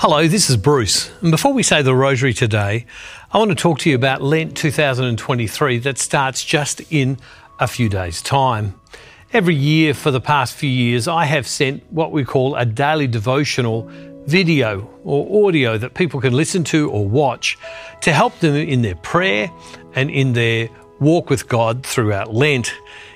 Hello, this is Bruce. And before we say the rosary today, I want to talk to you about Lent 2023 that starts just in a few days' time. Every year for the past few years, I have sent what we call a daily devotional video or audio that people can listen to or watch to help them in their prayer and in their walk with God throughout Lent.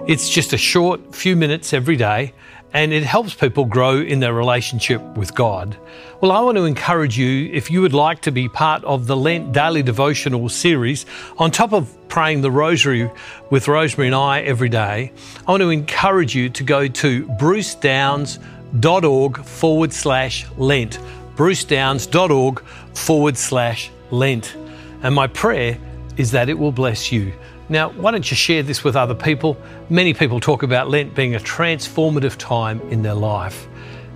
It's just a short few minutes every day and it helps people grow in their relationship with God. Well, I want to encourage you, if you would like to be part of the Lent Daily Devotional series, on top of praying the Rosary with Rosemary and I every day, I want to encourage you to go to brucedowns.org forward slash Lent. brucedowns.org forward slash Lent. And my prayer is that it will bless you. Now, why don't you share this with other people? Many people talk about Lent being a transformative time in their life.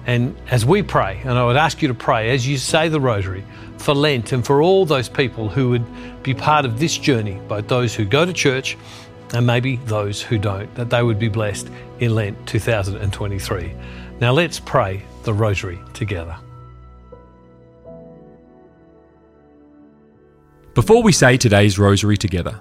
And as we pray, and I would ask you to pray as you say the Rosary for Lent and for all those people who would be part of this journey, both those who go to church and maybe those who don't, that they would be blessed in Lent 2023. Now let's pray the Rosary together. Before we say today's Rosary together,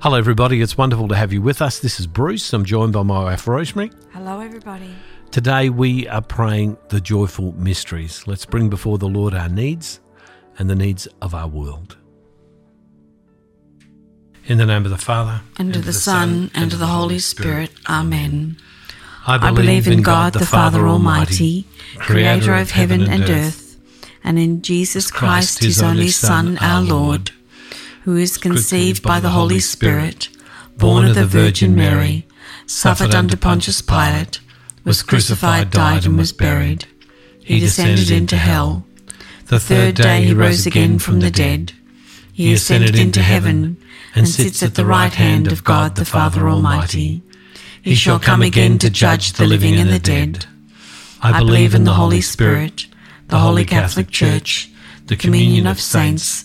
Hello, everybody. It's wonderful to have you with us. This is Bruce. I'm joined by my wife, Rosemary. Hello, everybody. Today, we are praying the joyful mysteries. Let's bring before the Lord our needs and the needs of our world. In the name of the Father, and, and of the, Son, and of the Holy Spirit. Spirit. Amen. I believe, I believe in God, the Father Almighty, creator of heaven and earth, and in Jesus Christ, his only Son, our Lord who is conceived by the Holy Spirit, born of the Virgin Mary, suffered under Pontius Pilate, was crucified, died, and was buried. He descended into hell. The third day he rose again from the dead. He ascended into heaven and sits at the right hand of God the Father Almighty. He shall come again to judge the living and the dead. I believe in the Holy Spirit, the Holy Catholic Church, the communion of saints,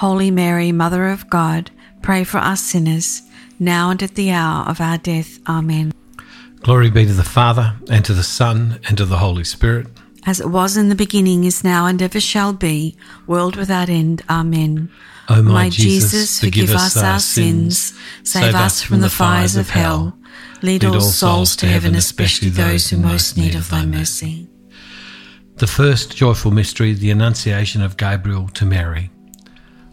Holy Mary, Mother of God, pray for us sinners, now and at the hour of our death. Amen. Glory be to the Father, and to the Son, and to the Holy Spirit. As it was in the beginning, is now, and ever shall be, world without end. Amen. O my, my Jesus, forgive us our sins, save us from the fires of hell. Lead all souls to heaven, especially those who most need of thy mercy. The first joyful mystery, the Annunciation of Gabriel to Mary.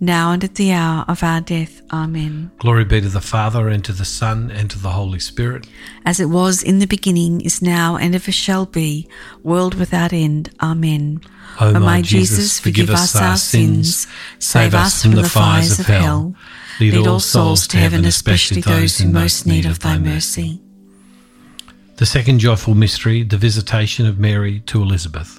now and at the hour of our death. Amen. Glory be to the Father, and to the Son, and to the Holy Spirit. As it was in the beginning, is now, and ever shall be, world without end. Amen. O my Jesus, forgive us our sins, save us from the fires of hell. Lead all souls to heaven, especially those in most need of thy mercy. The second joyful mystery, the visitation of Mary to Elizabeth.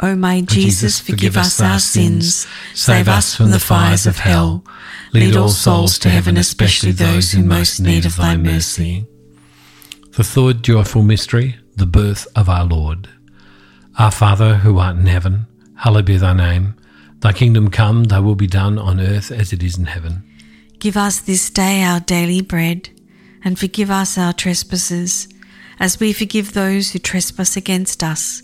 O my Jesus, forgive us our sins, save us from the fires of hell. Lead all souls to heaven, especially those in most need of thy mercy. The third joyful mystery, the birth of our Lord. Our Father, who art in heaven, hallowed be thy name. Thy kingdom come, thy will be done on earth as it is in heaven. Give us this day our daily bread, and forgive us our trespasses, as we forgive those who trespass against us.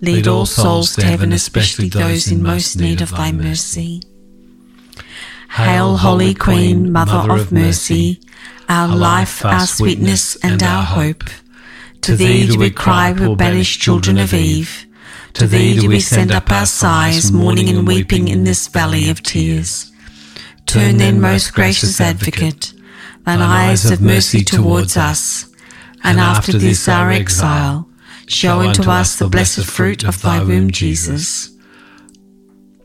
Lead all souls to heaven, especially those in most need of thy mercy. Hail, Holy Queen, Mother of mercy, our life, our sweetness, and our hope. To thee do we cry, poor banished children of Eve. To thee do we send up our sighs, mourning and weeping in this valley of tears. Turn then, most gracious Advocate, thine eyes of mercy towards us, and after this our exile, show unto us the blessed fruit of thy womb, Jesus.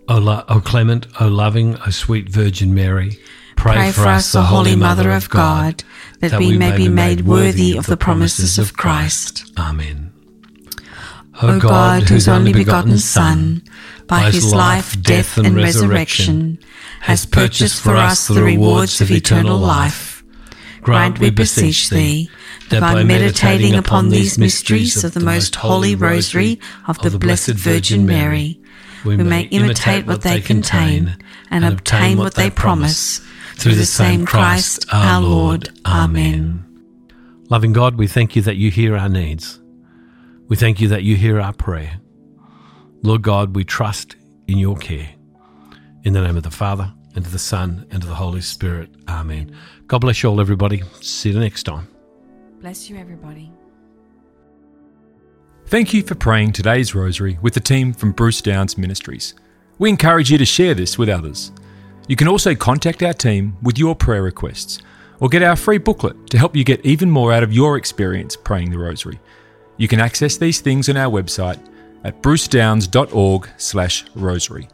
O, lo- o clement, O loving, O sweet Virgin Mary, Pray for us, O Holy Mother of God, that we may be made worthy of the promises of Christ. Amen. O God, whose only begotten Son, by his life, death, and resurrection, has purchased for us the rewards of eternal life, grant, we beseech thee, that by meditating upon these mysteries of the most holy rosary of the Blessed Virgin Mary, we may imitate what they contain and obtain what they promise through the same Christ our Lord. Amen. Loving God, we thank you that you hear our needs. We thank you that you hear our prayer. Lord God, we trust in your care. In the name of the Father, and of the Son, and of the Holy Spirit. Amen. God bless you all, everybody. See you next time. Bless you, everybody. Thank you for praying today's rosary with the team from Bruce Downs Ministries. We encourage you to share this with others. You can also contact our team with your prayer requests or get our free booklet to help you get even more out of your experience praying the rosary. You can access these things on our website at brucedowns.org/rosary.